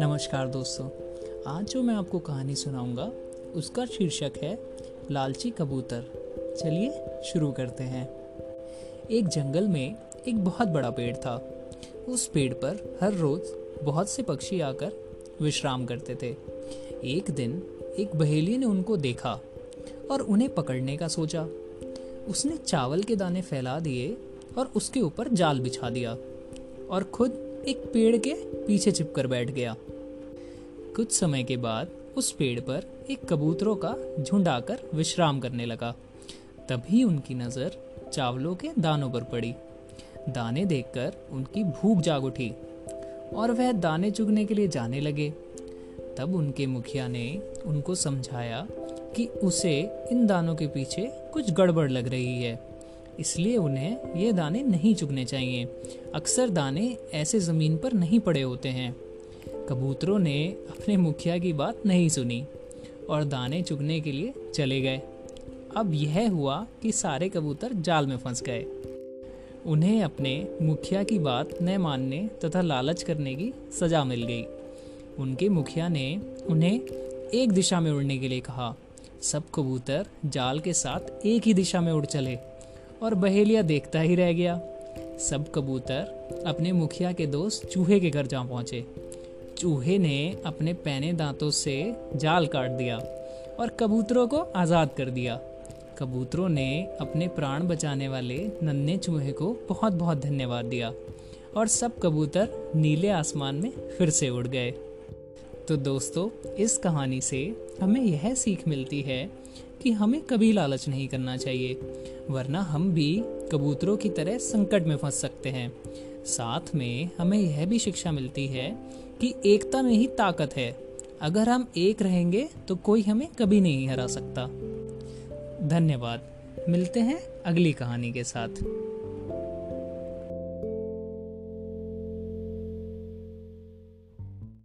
नमस्कार दोस्तों, आज जो मैं आपको कहानी सुनाऊँगा, उसका शीर्षक है, लालची कबूतर। चलिए शुरू करते हैं। एक जंगल में एक बहुत बड़ा पेड़ था। उस पेड़ पर हर रोज बहुत से पक्षी आकर विश्राम करते थे। एक दिन एक बहेली ने उनको देखा और उन्हें पकड़ने का सोचा। उसने चावल के दाने फैला दिए और उसके ऊपर जाल बिछा दिया और खुद एक पेड़ के पीछे चिपकर बैठ गया। कुछ समय के बाद उस पेड़ पर एक कबूतरों का झुंड आकर विश्राम करने लगा। तभी उनकी नज़र चावलों के दानों पर पड़ी। दाने देखकर उनकी भूख जाग उठी और वह दाने चुगने के लिए जाने लगे। तब उनके मुखिया ने उनको समझाया कि उसे इन दानों के पीछे कुछ गड़बड़ लग रही है। इसलिए उन्हें ये दाने नहीं चुगने चाहिए। अक्सर दाने ऐसे ज़मीन पर नहीं पड़े होते हैं। कबूतरों ने अपने मुखिया की बात नहीं सुनी और दाने चुगने के लिए चले गए। अब यह हुआ कि सारे कबूतर जाल में फंस गए। उन्हें अपने मुखिया की बात न मानने तथा लालच करने की सज़ा मिल गई। उनके मुखिया ने उन्हें एक दिशा में उड़ने के लिए कहा। सब कबूतर जाल के साथ एक ही दिशा में उड़ चले। और बहेलिया देखता ही रह गया। सब कबूतर अपने मुखिया के दोस्त चूहे के घर जा पहुँचे। चूहे ने अपने पैने दांतों से जाल काट दिया और कबूतरों को आज़ाद कर दिया। कबूतरों ने अपने प्राण बचाने वाले नन्हे चूहे को बहुत बहुत धन्यवाद दिया और सब कबूतर नीले आसमान में फिर से उड़ गए। तो दोस्तों, इस कहानी से हमें यह सीख मिलती है कि हमें कभी लालच नहीं करना चाहिए, वरना हम भी कबूतरों की तरह संकट में फंस सकते हैं। साथ में हमें यह भी शिक्षा मिलती है कि एकता में ही ताकत है। अगर हम एक रहेंगे तो कोई हमें कभी नहीं हरा सकता। धन्यवाद। मिलते हैं अगली कहानी के साथ।